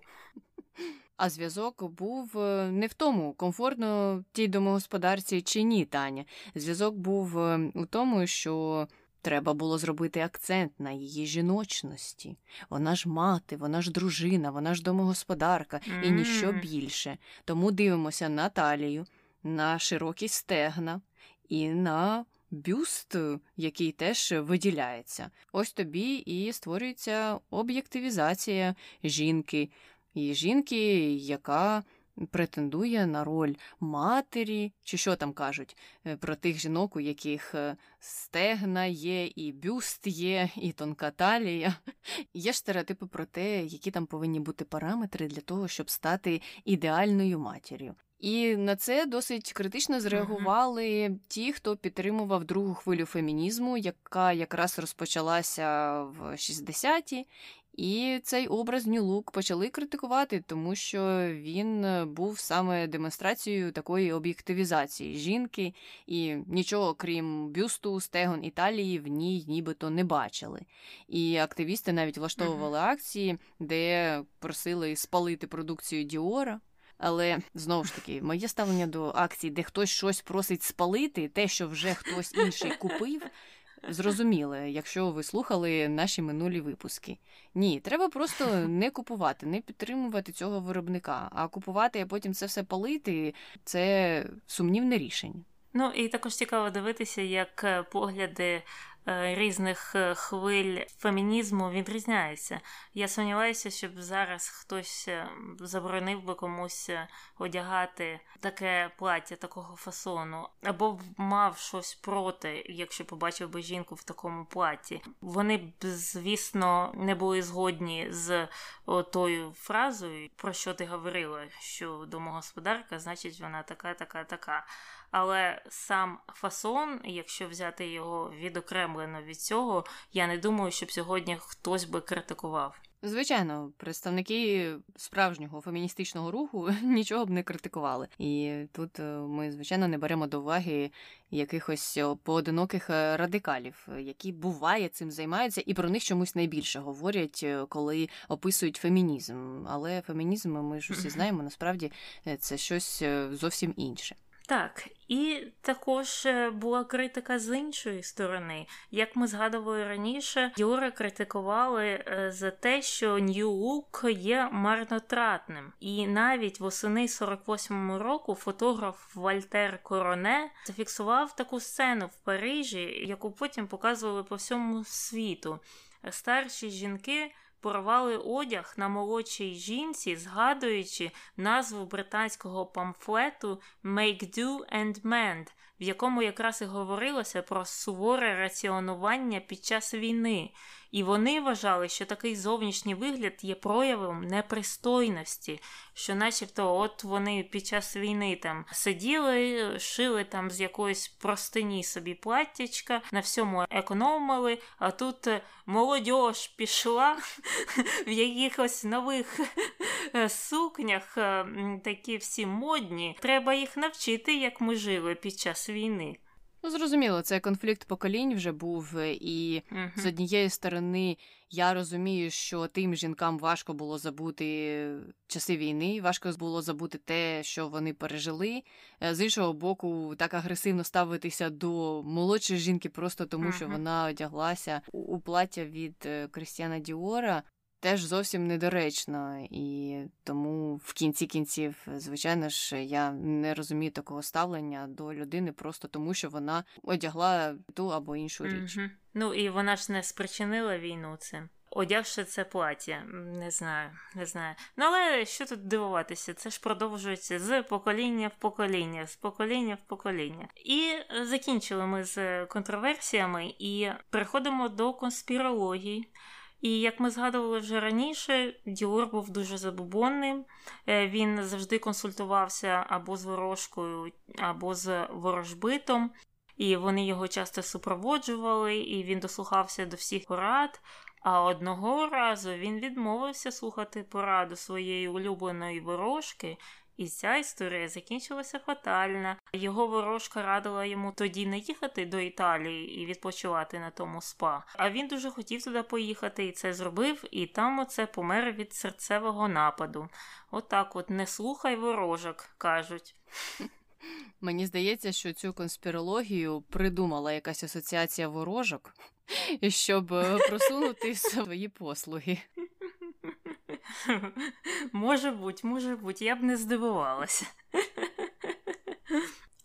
А зв'язок був е, не в тому, комфортно тій домогосподарці чи ні, Таня. Зв'язок був е, у тому, що треба було зробити акцент на її жіночності. Вона ж мати, вона ж дружина, вона ж домогосподарка mm-hmm. і ніщо більше. Тому дивимося на талію, на широкі стегна і на. Бюст, який теж виділяється. Ось тобі і створюється об'єктивізація жінки, і жінки, яка претендує на роль матері, чи що там кажуть, е, про тих жінок, у яких е, стегна є, і бюст є, і тонка талія. Є ж стереотипи про те, які там повинні бути параметри для того, щоб стати ідеальною матір'ю. І на це досить критично зреагували ті, хто підтримував другу хвилю фемінізму, яка якраз розпочалася в 60-ті, і цей образ New Look почали критикувати, тому що він е, був саме демонстрацією такої об'єктивізації жінки, і нічого крім бюсту, стегон Італії в ній нібито не бачили. І активісти навіть влаштовували uh-huh. акції, де просили спалити продукцію Діора. Але знову ж таки, моє ставлення до акцій, де хтось щось просить спалити, те, що вже хтось інший купив, зрозуміли, якщо ви слухали наші минулі випуски. Ні, треба просто не купувати, не підтримувати цього виробника, а купувати, а потім це все палити це сумнівне рішення. Ну і також цікаво дивитися, як е, погляди різних е, хвиль фемінізму відрізняється. Я сумніваюся, щоб зараз хтось е, заборонив би комусь одягати таке плаття такого фасону, або б мав щось проти, якщо побачив би жінку в такому платі. Вони б, звісно, не були згодні з тою фразою, про що ти говорила, що домогосподарка, значить, вона така, така, така. Але сам фасон, якщо взяти його відокремлено від цього, я не думаю, щоб сьогодні хтось би критикував. Звичайно, представники справжнього феміністичного руху нічого б не критикували, і тут е, ми звичайно не беремо до уваги якихось поодиноких е, радикалів, які буває цим займаються, і про них чомусь найбільше говорять, е, коли описують фемінізм. Але фемінізм, ми ж усі знаємо, насправді це щось зовсім інше. Так, і також е, була критика з іншої сторони. Як ми згадували раніше, Діора критикували е, за те, що New Look є марнотратним. І навіть восени 48-му року фотограф Вальтер Короне зафіксував таку сцену в Парижі, яку потім показували по всьому світу. Старші жінки порвали одяг на молодшій жінці, згадуючи назву британського памфлету «Make do and mend», в якому якраз і говорилося про суворе раціонування під час війни, і вони вважали, що такий зовнішній вигляд є проявом непристойності, що, начебто, от вони під час війни там сиділи, шили там з якоїсь простині собі платтячка, на всьому економили, а тут молодь пішла в якихось нових е, сукнях, е, такі всі модні. Треба їх навчити, як ми жили під час війни. Ну, зрозуміло, це конфлікт поколінь вже був, е, і uh-huh. з однієї сторони я розумію, що тим жінкам важко було забути часи війни, важко було забути те, що вони пережили. Е, з іншого боку, так агресивно ставитися до молодшої жінки, просто тому, uh-huh. що вона одяглася у плаття від е, Крістіана Діора теж зовсім недоречно, і тому в кінці кінців, звичайно ж, я не розумію такого ставлення до людини просто тому, що вона одягла ту або іншу річ. Угу. Ну і вона ж не спричинила війну цим. Одягши це плаття, не знаю, не знаю. Ну але що тут дивуватися? Це ж продовжується з покоління в покоління, з покоління в покоління. І закінчили ми з контроверсіями і переходимо до конспірології. І як ми згадували вже раніше, Діор був дуже забобонним. Е, він завжди консультувався або з ворожкою, або з ворожбитом, і вони його часто супроводжували, і він дослухався до всіх порад. А одного разу він відмовився слухати пораду своєї улюбленої ворожки, і ця історія закінчилася фатально. Його ворожка радила йому тоді не їхати до Італії і відпочивати на тому спа. А він дуже хотів туди поїхати і це зробив, і там оце помер від серцевого нападу. Отак, от, от не слухай ворожок, кажуть. Мені здається, що цю конспірологію придумала якась асоціація ворожок, щоб е, просунути свої послуги. Може бути, може бути, я б не здивувалася.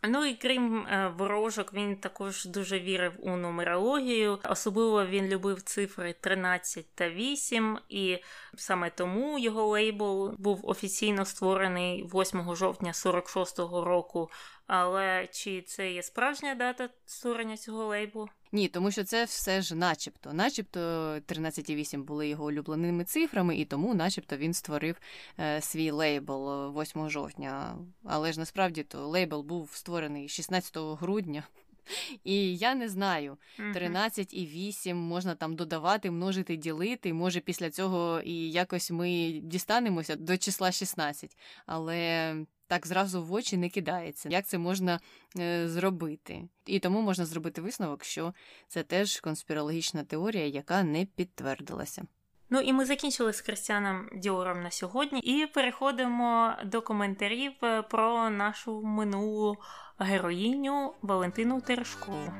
Ну і крім е, ворожок, він також дуже вірив у нумерологію. Особливо він любив цифри 13 та 8, і саме тому його лейбл був офіційно створений 8 жовтня 46-го року. Але чи це є справжня дата створення цього лейблу? Ні, тому що це все ж начебто. Начебто 13,8 були його улюбленими цифрами, і тому, начебто, він створив е, свій лейбл 8 жовтня. Але ж насправді то лейбл був створений 16 грудня. І я не знаю, 13 і 8 можна там додавати, множити, ділити. Може, після цього і якось ми дістанемося до числа 16. Але так зразу в очі не кидається. Як це можна е, зробити? І тому можна зробити висновок, що це теж конспірологічна теорія, яка не підтвердилася. Ну і ми закінчили з Кристіаном Діором на сьогодні, і переходимо до коментарів е, про нашу минулу героїню Валентину Терешкову.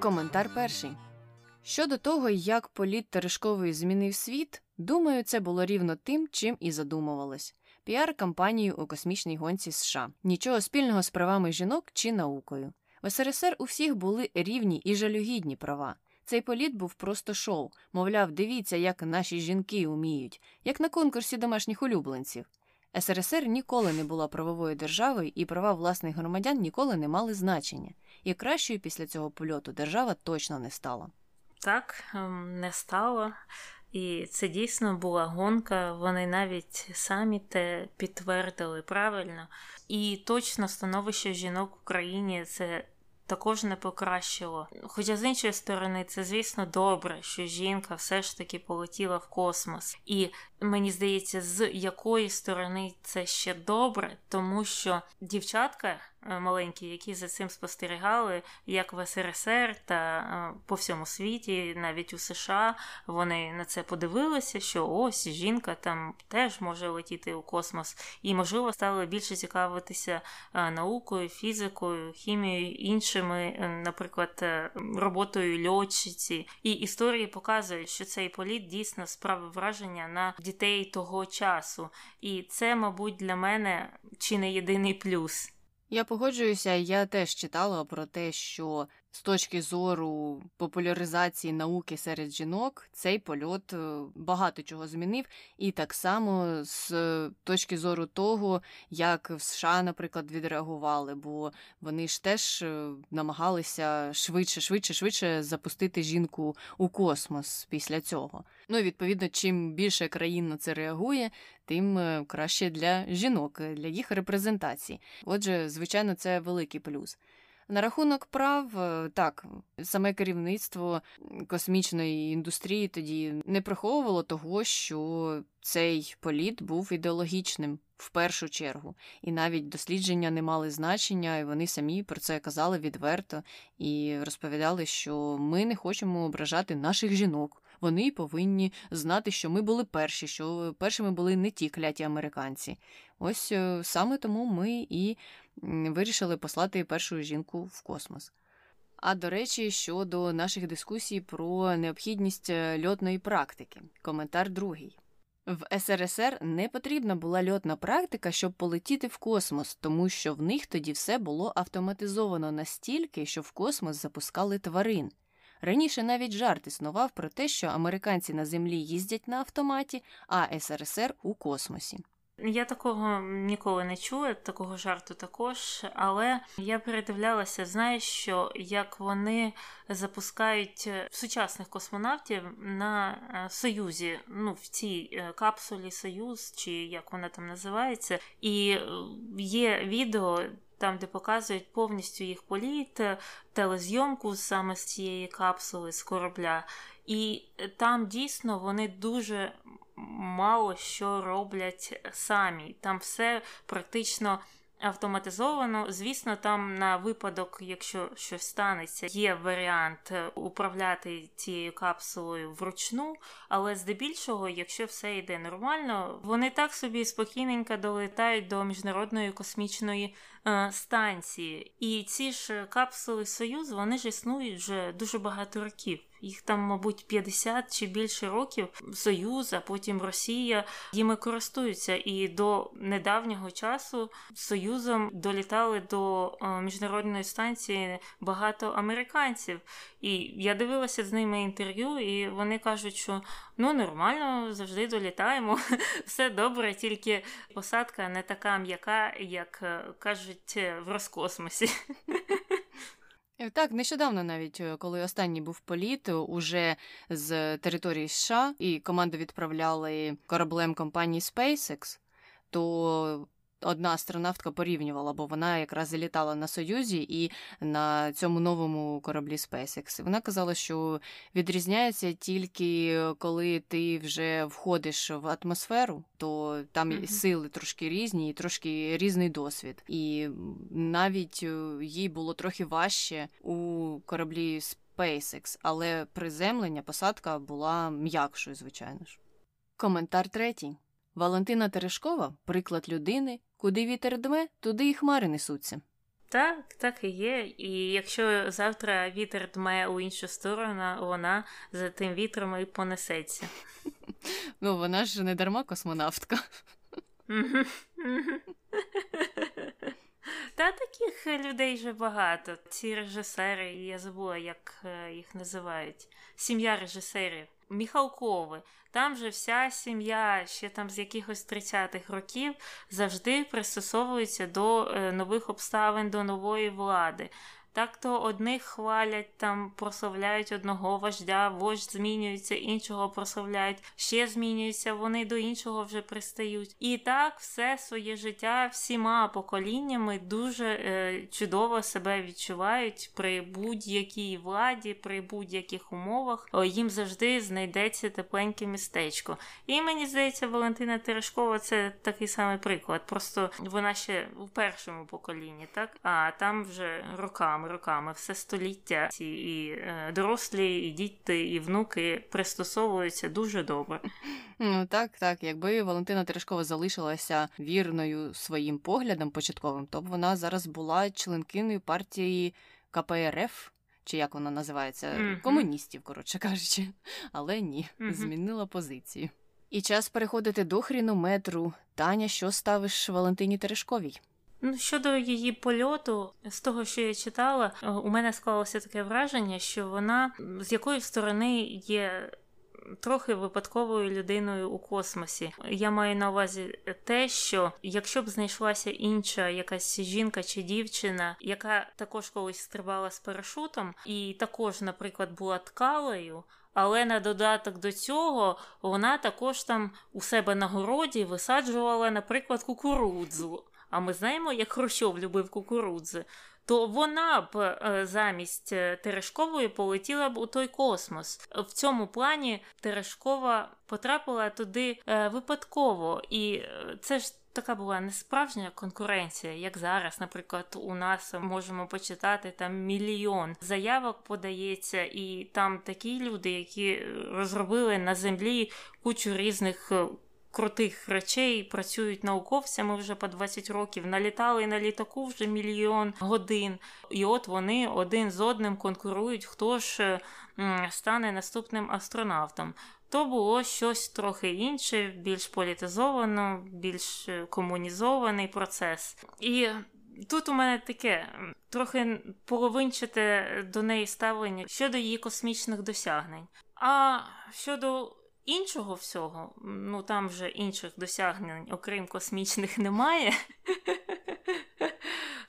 Коментар перший. Щодо того, як політ Терешкової змінив світ, думаю, це було рівно тим, чим і задумувалось піар кампанію у космічній гонці США. Нічого спільного з правами жінок чи наукою. В СРСР у всіх були рівні і жалюгідні права. Цей політ був просто шоу. Мовляв, дивіться, як наші жінки уміють, як на конкурсі домашніх улюбленців. СРСР ніколи не була правовою державою, і права власних громадян ніколи не мали значення. І кращою після цього польоту держава точно не стала. Так, ем, не стало. І це дійсно була гонка, вони навіть самі те підтвердили правильно. І точно становище жінок в Україні це також не покращило. Хоча з іншої сторони, це звісно добре, що жінка все ж таки полетіла в космос. І мені здається, з якої сторони це ще добре, тому що дівчатка. Е, маленькі, які за цим спостерігали, як в СРСР та е, по всьому світі, навіть у США, вони на це подивилися, що ось жінка там теж може летіти у космос, і, можливо, стали більше цікавитися е, наукою, фізикою, хімією, іншими, наприклад, роботою льотчиці. І історії показують, що цей політ дійсно справив враження на дітей того часу. І це, мабуть, для мене чи не єдиний плюс. Я погоджуюся, я теж читала про те, що з точки зору популяризації науки серед жінок цей польот е, багато чого змінив, і так само з точки зору того, як в США, наприклад, відреагували, бо вони ж теж е, намагалися швидше, швидше, швидше запустити жінку у космос після цього. Ну і відповідно, чим більше країн на це реагує, тим е, краще для жінок, для їх репрезентації. Отже, звичайно, це великий плюс. На рахунок прав, е, так, саме керівництво космічної індустрії тоді не приховувало того, що цей політ був ідеологічним в першу чергу, і навіть дослідження не мали значення, і вони самі про це казали відверто і розповідали, що ми не хочемо ображати наших жінок. Вони повинні знати, що ми були перші, що першими були не ті кляті американці. Ось е, саме тому ми і вирішили послати першу жінку в космос. А до речі, щодо наших дискусій про необхідність е, льотної практики, коментар другий. В СРСР не потрібна була льотна практика, щоб полетіти в космос, тому що в них тоді все було автоматизовано настільки, що в космос запускали тварин. Раніше навіть жарт існував про те, що американці на землі їздять на автоматі, а СРСР у космосі. Я такого ніколи не чула, такого жарту також, але я передивлялася, знаєш, що як вони запускають е, сучасних космонавтів на е, Союзі, ну в цій е, капсулі Союз, чи як вона там називається, і є відео. Там, де показують повністю їх політ, телезйомку саме з цієї капсули з корабля, і там дійсно вони дуже мало що роблять самі. Там все практично. Автоматизовано, звісно, там на випадок, якщо щось станеться, є варіант управляти цією капсулою вручну, але здебільшого, якщо все йде нормально, вони так собі спокійненько долетають до міжнародної космічної е, станції. І ці ж капсули Союз вони ж існують вже дуже багато років їх там, мабуть, 50 чи більше років Союз, а потім Росія їми користуються. І до недавнього часу Союзом долітали до е, міжнародної станції багато американців. І я дивилася з ними інтерв'ю, і вони кажуть, що ну нормально, завжди долітаємо, все добре, тільки посадка не така м'яка, як е, кажуть в Роскосмосі. Е, так, нещодавно, навіть е, коли останній був політ, е, уже з території США і команду відправляли кораблем компанії SpaceX, то одна астронавтка порівнювала, бо вона якраз залітала на Союзі і на цьому новому кораблі SpaceX. Вона казала, що відрізняється тільки коли ти вже входиш в атмосферу, то там mm-hmm. сили трошки різні, і трошки різний досвід. І навіть е, їй було трохи важче у кораблі SpaceX, але приземлення, посадка була м'якшою, звичайно ж. Коментар третій. Валентина Терешкова приклад людини, куди вітер дме, туди і хмари несуться. Так, так і є. І якщо завтра вітер дме у іншу сторону, вона за тим вітром і понесеться. Ну, вона ж не дарма космонавтка. Та таких людей вже багато. Ці режисери, я забула, як е, їх називають. Сім'я режисерів. Міхалкови. Там же вся сім'я ще там з якихось 30-х років завжди пристосовується до е, нових обставин, до нової влади. Так то одних хвалять, там прославляють одного вождя, вождь змінюється, іншого прославляють, ще змінюються, вони до іншого вже пристають. І так все своє життя всіма поколіннями дуже е, чудово себе відчувають при будь-якій владі, при будь-яких умовах. Їм завжди знайдеться тепленьке містечко. І мені здається, Валентина Терешкова це такий самий приклад. Просто вона ще в першому поколінні, так а там вже роками роками, роками, все століття ці і е, дорослі, і діти, і внуки пристосовуються дуже добре. Ну так, так. Якби Валентина Терешкова залишилася вірною своїм поглядам початковим, то б вона зараз була членкиною партії КПРФ. Чи як вона називається, mm-hmm. комуністів, коротше кажучи, але ні, mm-hmm. змінила позицію. І час переходити до хрінометру. Таня, що ставиш Валентині Терешковій? Ну, щодо її польоту, з того, що я читала, е, у мене склалося таке враження, що вона з якої сторони є. Трохи випадковою людиною у космосі. Я маю на увазі те, що якщо б знайшлася інша якась жінка чи дівчина, яка також колись стрибала з парашутом, і також, наприклад, була ткалею, але на додаток до цього вона також там у себе на городі висаджувала, наприклад, кукурудзу а ми знаємо, як Хрущов любив кукурудзи, то вона б е, замість е, Терешкової полетіла б у той космос. В цьому плані Терешкова потрапила туди е, випадково, і це ж. Така була несправжня конкуренція, як зараз, наприклад, у нас можемо почитати там мільйон заявок подається, і там такі люди, які розробили на землі кучу різних крутих речей, працюють науковцями вже по 20 років, налітали на літаку вже мільйон годин. І от вони один з одним конкурують, хто ж стане наступним астронавтом. То було щось трохи інше, більш політизовано, більш е, комунізований процес. І тут у мене таке трохи половинчате до неї ставлення щодо її космічних досягнень. А щодо іншого всього, ну там вже інших досягнень, окрім космічних, немає.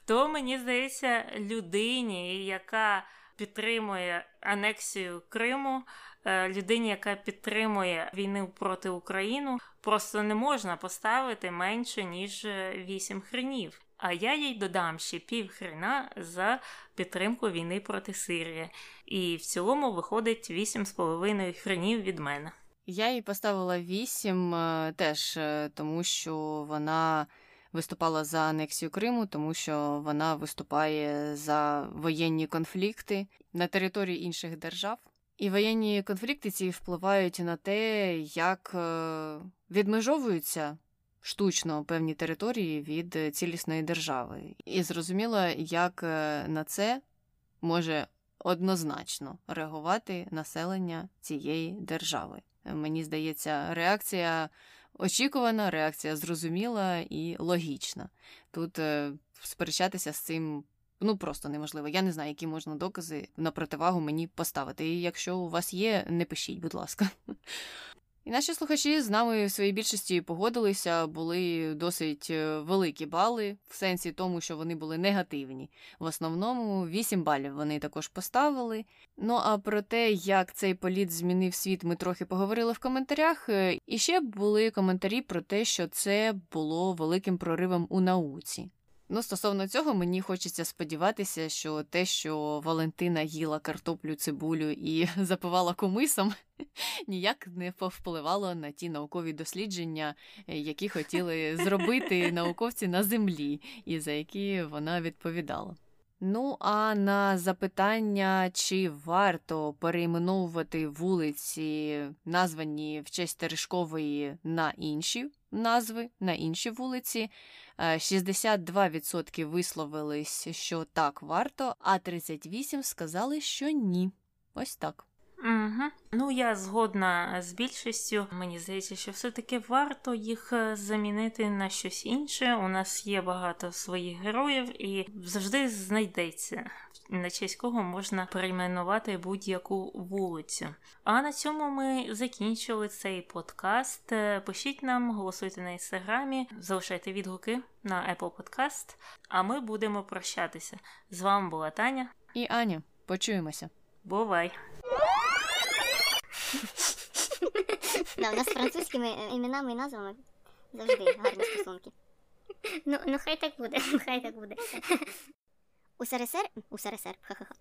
То мені здається, людині, яка підтримує анексію Криму, е, людині, яка підтримує війну проти України, просто не можна поставити менше ніж 8 хренів. А я їй додам ще пів хрена за підтримку війни проти Сирії. І в цілому виходить 8,5 хренів від мене. Я їй поставила 8 е, теж, е, тому що вона виступала за анексію Криму, тому що вона виступає за воєнні конфлікти на території інших держав. І воєнні конфлікти ці впливають на те, як е, відмежовуються штучно певні території від цілісної держави. І зрозуміло, як на це може однозначно реагувати населення цієї держави. Мені здається, реакція очікувана, реакція зрозуміла і логічна. Тут е, сперечатися з цим ну просто неможливо. Я не знаю, які можна докази на противагу мені поставити. І якщо у вас є, не пишіть, будь ласка. І наші слухачі з нами в своїй більшості погодилися, були досить е, великі бали, в сенсі тому, що вони були негативні. В основному 8 балів вони також поставили. Ну а про те, як цей політ змінив світ, ми трохи поговорили в коментарях. Е, і ще були коментарі про те, що це було великим проривом у науці. Ну, стосовно цього, мені хочеться сподіватися, що те, що Валентина їла картоплю, цибулю і запивала комисом, ніяк не повпливало на ті наукові дослідження, які хотіли зробити науковці на землі, і за які вона відповідала. Ну, а на запитання, чи варто перейменовувати вулиці, названі в честь Терешкової на інші назви, на інші вулиці, 62% е, висловились, що так варто, а 38% сказали, що ні. Ось так. Угу. Ну, я згодна з більшістю. Мені здається, що все-таки варто їх е, замінити на щось інше. У нас є багато своїх героїв, і завжди знайдеться. На честь кого можна перейменувати будь-яку вулицю. А на цьому ми закінчили цей подкаст. Е, пишіть нам, голосуйте на інстаграмі, залишайте відгуки на Apple Podcast, а ми будемо прощатися. З вами була Таня і Аня. Почуємося. Бувай! Да, у нас з французькими іменами і назвами завжди гарні стосунки. Ну, ну хай так буде, хай так буде. У СРСР? У СРСР, ха-ха-ха.